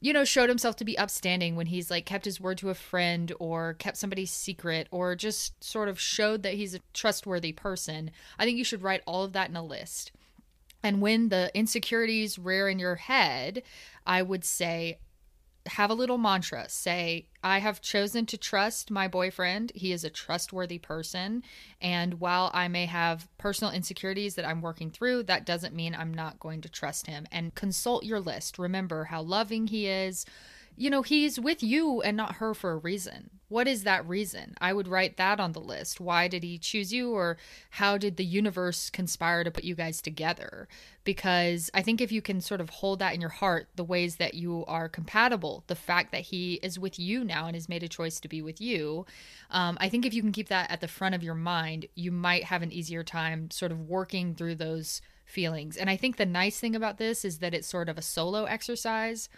you know, showed himself to be upstanding when he's like kept his word to a friend or kept somebody's secret or just sort of showed that he's a trustworthy person. I think you should write all of that in a list. And when the insecurities rear in your head, I would say, have a little mantra. Say, I have chosen to trust my boyfriend. He is a trustworthy person. And while I may have personal insecurities that I'm working through, that doesn't mean I'm not going to trust him. And consult your list. Remember how loving he is. You know, he's with you and not her for a reason. What is that reason? I would write that on the list. Why did he choose you, or how did the universe conspire to put you guys together? Because I think if you can sort of hold that in your heart, the ways that you are compatible, the fact that he is with you now and has made a choice to be with you, um, I think if you can keep that at the front of your mind, you might have an easier time sort of working through those feelings. And I think the nice thing about this is that it's sort of a solo exercise.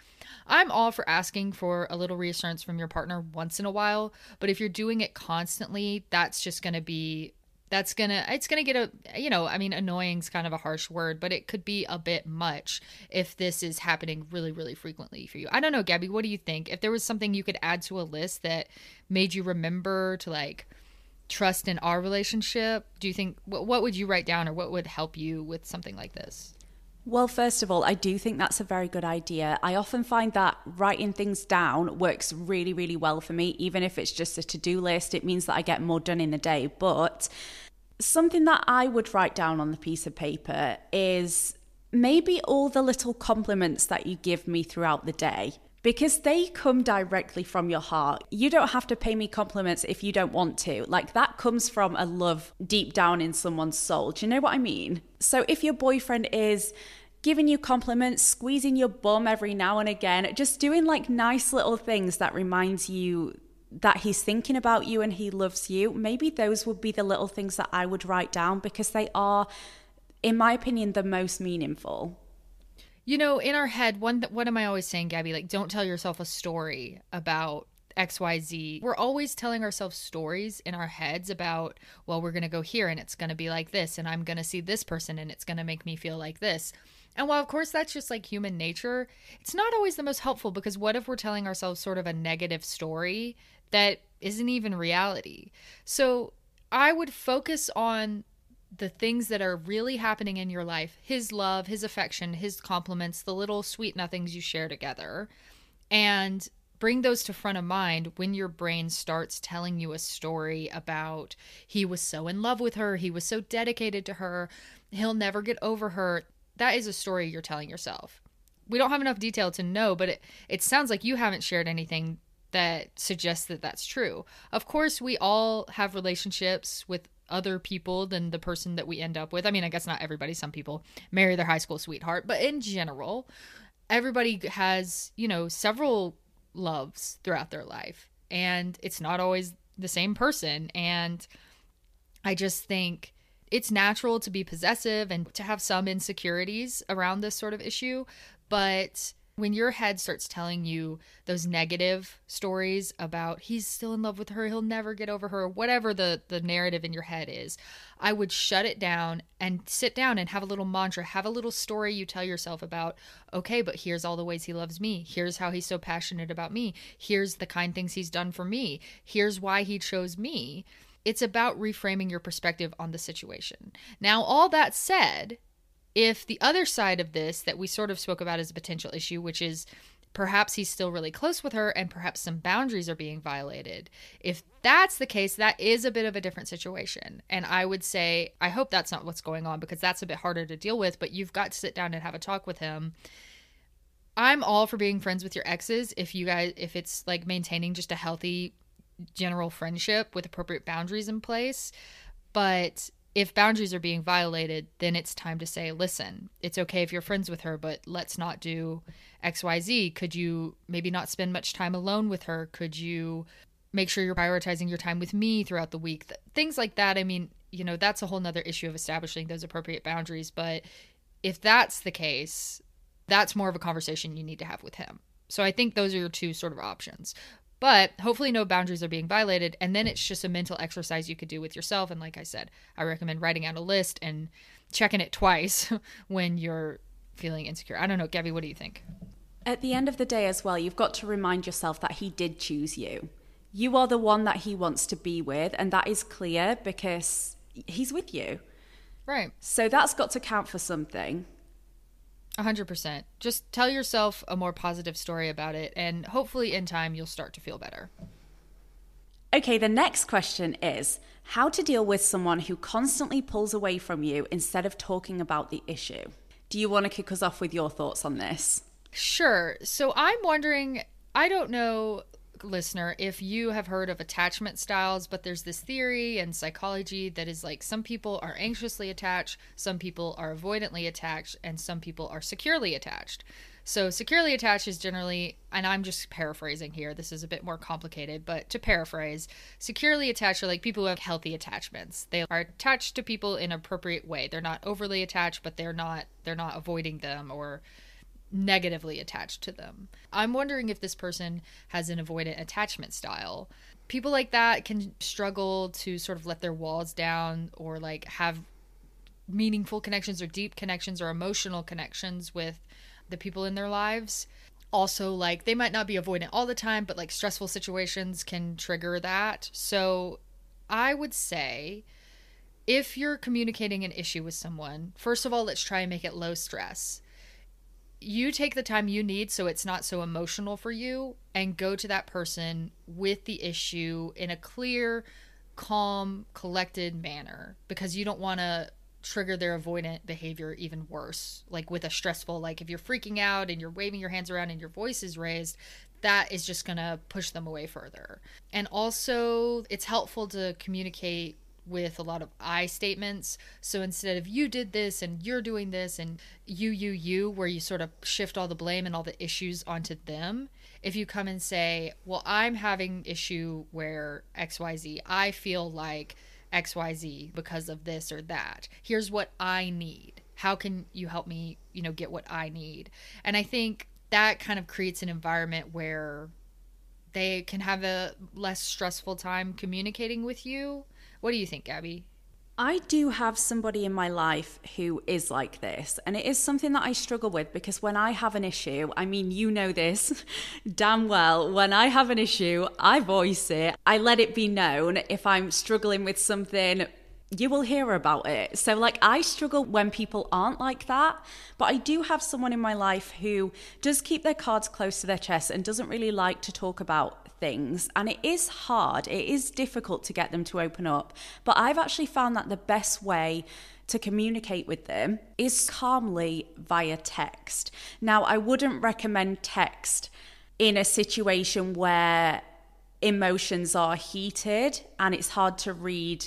I'm all for asking for a little reassurance from your partner once in a while, but if you're doing it constantly, that's just going to be that's gonna it's gonna get a you know i mean annoying's kind of a harsh word but it could be a bit much if this is happening really really frequently for you i don't know gabbie what do you think if there was something you could add to a list that made you remember to like trust in our relationship do you think what, what would you write down or what would help you with something like this well, first of all, I do think that's a very good idea. I often find that writing things down works really, really well for me. Even if it's just a to do list, it means that I get more done in the day. But something that I would write down on the piece of paper is maybe all the little compliments that you give me throughout the day because they come directly from your heart. You don't have to pay me compliments if you don't want to. Like that comes from a love deep down in someone's soul. Do you know what I mean? So if your boyfriend is giving you compliments, squeezing your bum every now and again, just doing like nice little things that reminds you that he's thinking about you and he loves you, maybe those would be the little things that I would write down because they are in my opinion the most meaningful. You know, in our head, one what am I always saying, Gabbie? Like, don't tell yourself a story about XYZ. We're always telling ourselves stories in our heads about, well, we're going to go here and it's going to be like this, and I'm going to see this person and it's going to make me feel like this. And while, of course, that's just like human nature, it's not always the most helpful because what if we're telling ourselves sort of a negative story that isn't even reality? So I would focus on the things that are really happening in your life his love, his affection, his compliments, the little sweet nothings you share together, and bring those to front of mind when your brain starts telling you a story about he was so in love with her, he was so dedicated to her, he'll never get over her. That is a story you're telling yourself. We don't have enough detail to know, but it, it sounds like you haven't shared anything that suggests that that's true. Of course, we all have relationships with other people than the person that we end up with. I mean, I guess not everybody, some people marry their high school sweetheart, but in general, everybody has, you know, several loves throughout their life, and it's not always the same person. And I just think it's natural to be possessive and to have some insecurities around this sort of issue, but when your head starts telling you those negative stories about he's still in love with her he'll never get over her whatever the the narrative in your head is i would shut it down and sit down and have a little mantra have a little story you tell yourself about okay but here's all the ways he loves me. Here's how he's so passionate about me. Here's the kind things he's done for me. Here's why he chose me. It's about reframing your perspective on the situation. Now all that said if the other side of this that we sort of spoke about as a potential issue, which is perhaps he's still really close with her and perhaps some boundaries are being violated. If that's the case, that is a bit of a different situation. And I would say, I hope that's not what's going on because that's a bit harder to deal with, but you've got to sit down and have a talk with him. I'm all for being friends with your exes if you guys, if it's like maintaining just a healthy general friendship with appropriate boundaries in place. But if boundaries are being violated, then it's time to say, listen, it's okay if you're friends with her, but let's not do XYZ. Could you maybe not spend much time alone with her? Could you make sure you're prioritizing your time with me throughout the week? Things like that. I mean, you know, that's a whole nother issue of establishing those appropriate boundaries. But if that's the case, that's more of a conversation you need to have with him. So I think those are your two sort of options. But hopefully, no boundaries are being violated. And then it's just a mental exercise you could do with yourself. And like I said, I recommend writing out a list and checking it twice [laughs] when you're feeling insecure. I don't know. Gabbie, what do you think? At the end of the day, as well, you've got to remind yourself that he did choose you. You are the one that he wants to be with. And that is clear because he's with you. Right. So that's got to count for something. 100%. Just tell yourself a more positive story about it, and hopefully, in time, you'll start to feel better. Okay, the next question is how to deal with someone who constantly pulls away from you instead of talking about the issue. Do you want to kick us off with your thoughts on this? Sure. So I'm wondering, I don't know listener if you have heard of attachment styles, but there's this theory and psychology that is like some people are anxiously attached, some people are avoidantly attached, and some people are securely attached. So, securely attached is generally, and I'm just paraphrasing here, this is a bit more complicated, but to paraphrase, securely attached are like people who have healthy attachments. They are attached to people in an appropriate way. They're not overly attached, but they're not they're not avoiding them or negatively attached to them. I'm wondering if this person has an avoidant attachment style. People like that can struggle to sort of let their walls down or like have meaningful connections or deep connections or emotional connections with the people in their lives. Also, like they might not be avoidant all the time, but like stressful situations can trigger that. So, I would say if you're communicating an issue with someone, first of all, let's try and make it low stress you take the time you need so it's not so emotional for you and go to that person with the issue in a clear, calm, collected manner because you don't want to trigger their avoidant behavior even worse. Like with a stressful, like if you're freaking out and you're waving your hands around and your voice is raised, that is just going to push them away further. And also, it's helpful to communicate with a lot of I statements. So instead of you did this and you're doing this and you, you, you, where you sort of shift all the blame and all the issues onto them, if you come and say, well, I'm having issue where XYZ, I feel like XYZ because of this or that. Here's what I need. How can you help me, you know, get what I need? And I think that kind of creates an environment where they can have a less stressful time communicating with you what do you think, Gabbie? I do have somebody in my life who is like this, and it is something that I struggle with because when I have an issue, I mean, you know this [laughs] damn well, when I have an issue, I voice it, I let it be known. If I'm struggling with something, you will hear about it. So, like, I struggle when people aren't like that, but I do have someone in my life who does keep their cards close to their chest and doesn't really like to talk about things. And it is hard. It is difficult to get them to open up. But i've actually found that the best way to communicate with them is calmly via text. Now i wouldn't recommend text in a situation where emotions are heated and it's hard to read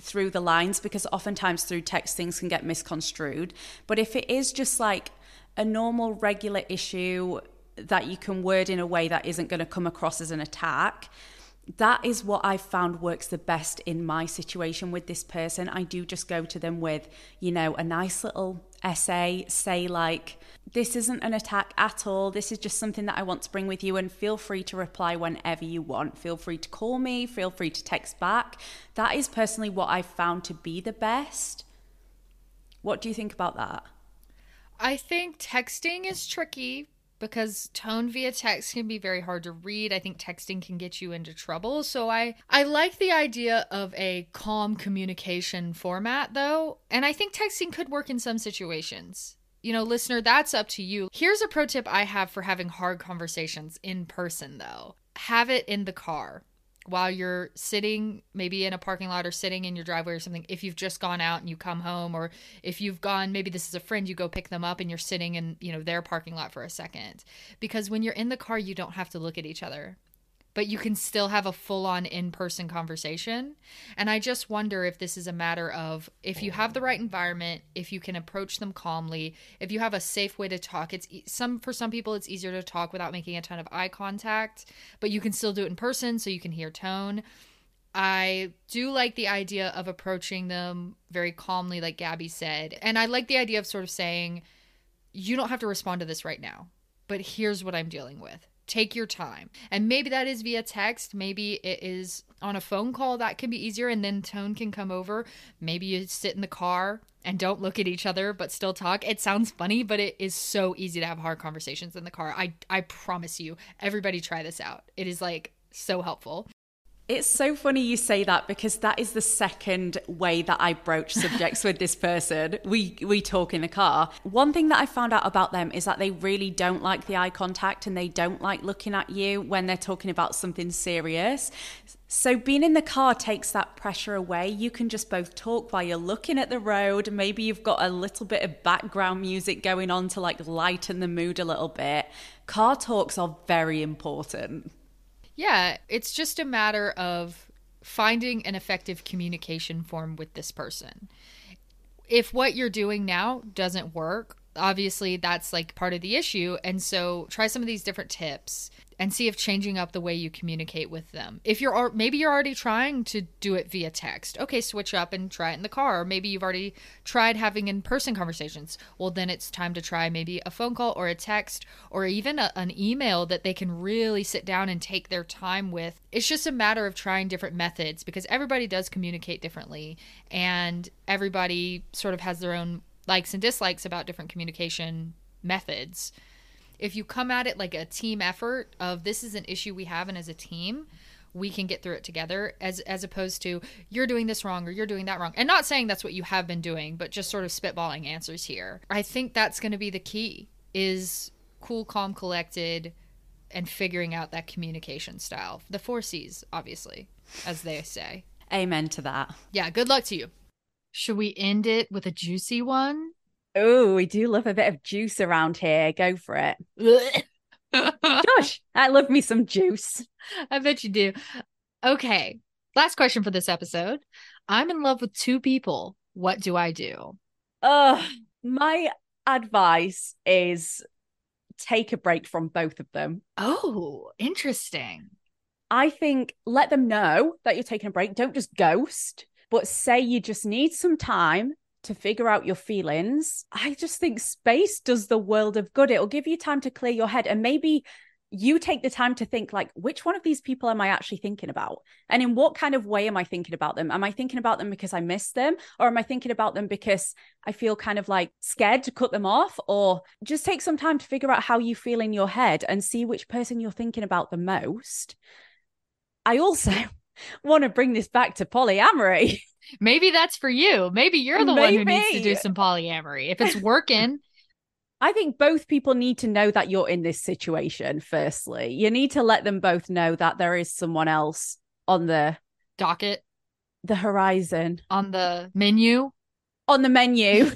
through the lines because oftentimes through text things can get misconstrued. But if it is just like a normal regular issue that you can word in a way that isn't going to come across as an attack that is what I've found works the best in my situation with this person. I do just go to them with, you know, a nice little essay, say, like, this isn't an attack at all. This is just something that I want to bring with you, and feel free to reply whenever you want. Feel free to call me, feel free to text back. That is personally what I've found to be the best. What do you think about that? I think texting is tricky because tone via text can be very hard to read. I think texting can get you into trouble. So I I like the idea of a calm communication format though, and I think texting could work in some situations. You know, listener, that's up to you. Here's a pro tip I have for having hard conversations in person though. Have it in the car while you're sitting maybe in a parking lot or sitting in your driveway or something if you've just gone out and you come home or if you've gone maybe this is a friend you go pick them up and you're sitting in you know their parking lot for a second. Because when you're in the car you don't have to look at each other but you can still have a full on in person conversation. And I just wonder if this is a matter of if you have the right environment, if you can approach them calmly, if you have a safe way to talk. It's some for some people it's easier to talk without making a ton of eye contact, but you can still do it in person so you can hear tone. I do like the idea of approaching them very calmly like Gabbie said. And I like the idea of sort of saying you don't have to respond to this right now, but here's what I'm dealing with take your time. And maybe that is via text, maybe it is on a phone call that can be easier and then tone can come over. Maybe you sit in the car and don't look at each other but still talk. It sounds funny, but it is so easy to have hard conversations in the car. I I promise you. Everybody try this out. It is like so helpful. It's so funny you say that because that is the second way that I broach subjects with this person. We we talk in the car. One thing that I found out about them is that they really don't like the eye contact and they don't like looking at you when they're talking about something serious. So being in the car takes that pressure away. You can just both talk while you're looking at the road. Maybe you've got a little bit of background music going on to like lighten the mood a little bit. Car talks are very important. Yeah, it's just a matter of finding an effective communication form with this person. If what you're doing now doesn't work, obviously that's like part of the issue. And so try some of these different tips and see if changing up the way you communicate with them. If you're maybe you're already trying to do it via text, okay, switch up and try it in the car. Or maybe you've already tried having in-person conversations. Well, then it's time to try maybe a phone call or a text or even a, an email that they can really sit down and take their time with. It's just a matter of trying different methods because everybody does communicate differently and everybody sort of has their own likes and dislikes about different communication methods if you come at it like a team effort of this is an issue we have and as a team we can get through it together as as opposed to you're doing this wrong or you're doing that wrong. And not saying that's what you have been doing but just sort of spitballing answers here. I think that's going to be the key is cool calm collected and figuring out that communication style. The four c's obviously as they say. Amen to that. Yeah good luck to you. Should we end it with a juicy one Oh, we do love a bit of juice around here. Go for it. [laughs] Gosh, I love me some juice. I bet you do. Okay. Last question for this episode. I'm in love with two people. What do I do? Uh, my advice is take a break from both of them. Oh, interesting. I think let them know that you're taking a break. Don't just ghost, but say you just need some time to figure out your feelings. I just think space does the world of good. It'll give you time to clear your head and maybe you take the time to think like which one of these people am i actually thinking about and in what kind of way am i thinking about them am i thinking about them because i miss them or am i thinking about them because i feel kind of like scared to cut them off or just take some time to figure out how you feel in your head and see which person you're thinking about the most i also want to bring this back to polyamory [laughs] Maybe that's for you. Maybe you're the Maybe. one who needs to do some polyamory. If it's working. [laughs] [laughs] I think both people need to know that you're in this situation, firstly. You need to let them both know that there is someone else on the docket, the horizon, on the menu. On the menu.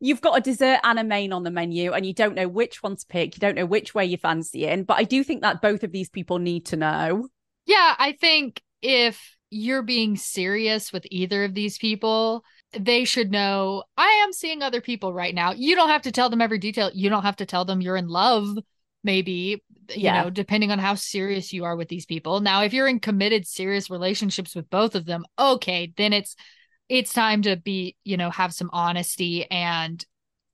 You've got a dessert and a main on the menu, and you don't know which one to pick. You don't know which way you fancy in. But I do think that both of these people need to know. Yeah, I think if you're being serious with either of these people, they should know I am seeing other people right now. You don't have to tell them every detail. You don't have to tell them you're in love, maybe, you yeah. know, depending on how serious you are with these people. Now, if you're in committed, serious relationships with both of them, okay, then it's it's time to be, you know, have some honesty and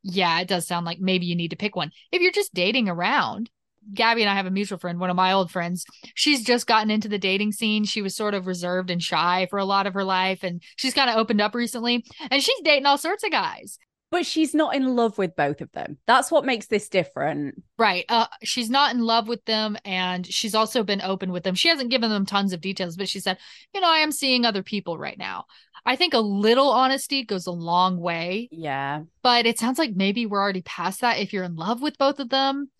yeah, it does sound like maybe you need to pick one. If you're just dating around, Gabbie and I have a mutual friend, one of my old friends. She's just gotten into the dating scene. She was sort of reserved and shy for a lot of her life, and she's kind of opened up recently. And she's dating all sorts of guys. But she's not in love with both of them. That's what makes this different. Right. Uh, she's not in love with them, and she's also been open with them. She hasn't given them tons of details, but she said, you know, I am seeing other people right now. I think a little honesty goes a long way. Yeah. But it sounds like maybe we're already past that if you're in love with both of them.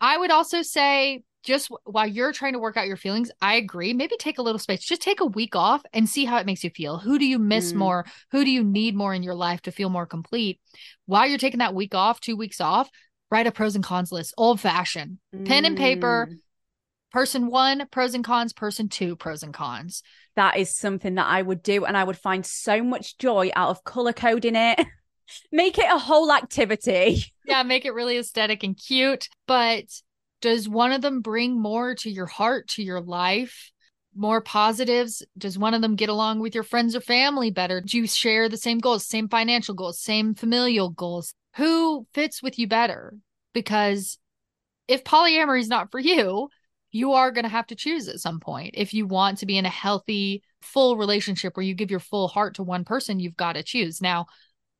I would also say just while you're trying to work out your feelings, I agree. Maybe take a little space. Just take a week off and see how it makes you feel. Who do you miss mm. more? Who do you need more in your life to feel more complete? While you're taking that week off, two weeks off, write a pros and cons list, old fashioned, mm. pen and paper. Mm. Person one, pros and cons. Person two, pros and cons. That is something that I would do. And I would find so much joy out of color coding it. [laughs] make it a whole activity. [laughs] yeah, make it really aesthetic and cute. But does one of them bring more to your heart, to your life? More positives? Does one of them get along with your friends or family better? Do you share the same goals, same financial goals, same familial goals? Who fits with you better? Because if polyamory is not for you, you are going to have to choose at some point. If you want to be in a healthy, full relationship where you give your full heart to one person, you've got to choose. Now,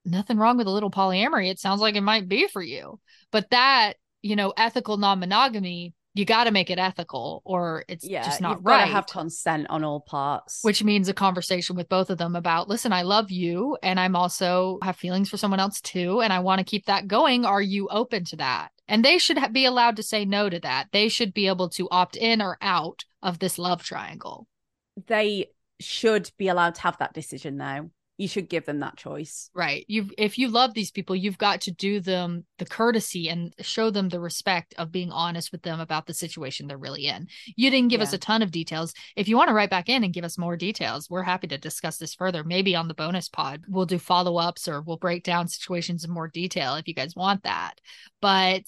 nothing wrong with a little polyamory. It sounds like it might be for you. But that, you know, ethical non-monogamy, you got to make it ethical or it's yeah, just not right. have consent on all parts. Which means a conversation with both of them about, listen, I love you and I'm also have feelings for someone else too and I want to keep that going. Are you open to that? And they should be allowed to say no to that. They should be able to opt in or out of this love triangle. They should be allowed to have that decision now you should give them that choice. Right. You if you love these people, you've got to do them the courtesy and show them the respect of being honest with them about the situation they're really in. You didn't give yeah. us a ton of details. If you want to write back in and give us more details, we're happy to discuss this further. Maybe on the bonus pod, we'll do follow-ups or we'll break down situations in more detail if you guys want that. But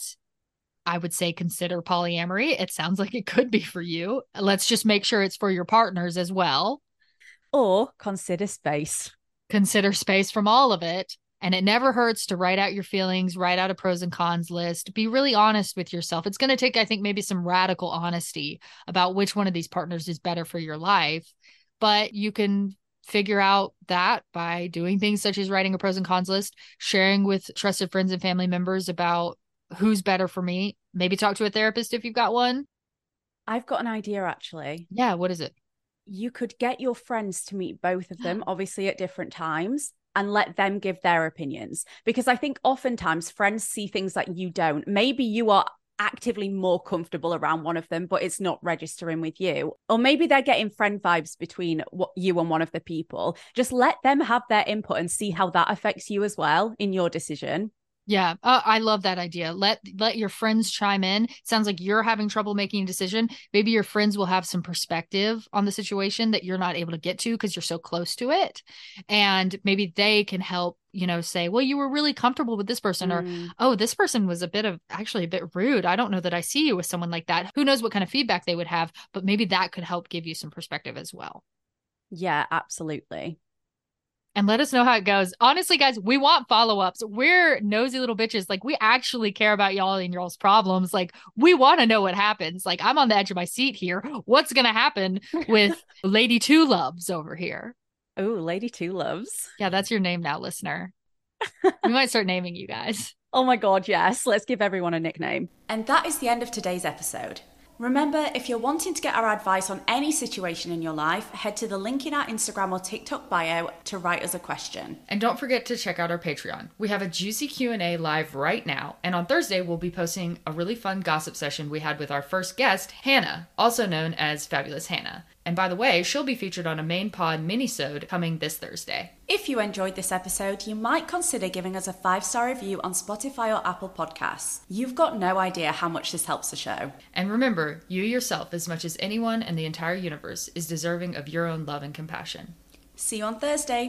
I would say consider polyamory. It sounds like it could be for you. Let's just make sure it's for your partners as well. Or consider space consider space from all of it. And it never hurts to write out your feelings, write out a pros and cons list, be really honest with yourself. It's going to take, I think, maybe some radical honesty about which one of these partners is better for your life. But you can figure out that by doing things such as writing a pros and cons list, sharing with trusted friends and family members about who's better for me. Maybe talk to a therapist if you've got one. I've got an idea actually. Yeah, what is it? You could get your friends to meet both of them, [gasps] obviously at different times, and let them give their opinions. Because I think oftentimes friends see things that you don't. Maybe you are actively more comfortable around one of them, but it's not registering with you. Or maybe they're getting friend vibes between what you and one of the people. Just let them have their input and see how that affects you as well in your decision. Yeah, uh, I love that idea. Let let your friends chime in. Sounds like you're having trouble making a decision. Maybe your friends will have some perspective on the situation that you're not able to get to because you're so close to it, and maybe they can help. You know, say, well, you were really comfortable with this person, mm. or oh, this person was a bit of actually a bit rude. I don't know that I see you with someone like that. Who knows what kind of feedback they would have, but maybe that could help give you some perspective as well. Yeah, absolutely and let us know how it goes. Honestly, guys, we want follow ups. We're nosy little bitches. Like, we actually care about y'all and y'all's problems. Like, we want to know what happens. Like, I'm on the edge of my seat here. What's going to happen with [laughs] Lady Two Loves over here? Oh, Lady Two Loves. Yeah, that's your name now, listener. [laughs] we might start naming you guys. Oh my God, yes. Let's give everyone a nickname. And that is the end of today's episode. Remember, if you're wanting to get our advice on any situation in your life, head to the link in our Instagram or TikTok bio to write us a question. And don't forget to check out our Patreon. We have a juicy Q&A live right now, and on Thursday we'll be posting a really fun gossip session we had with our first guest, Hannah, also known as Fabulous Hannah. And by the way, she'll be featured on a main pod minisode coming this Thursday. If you enjoyed this episode, you might consider giving us a five star review on Spotify or Apple Podcasts. You've got no idea how much this helps the show. And remember, you yourself, as much as anyone in the entire universe, is deserving of your own love and compassion. See you on Thursday.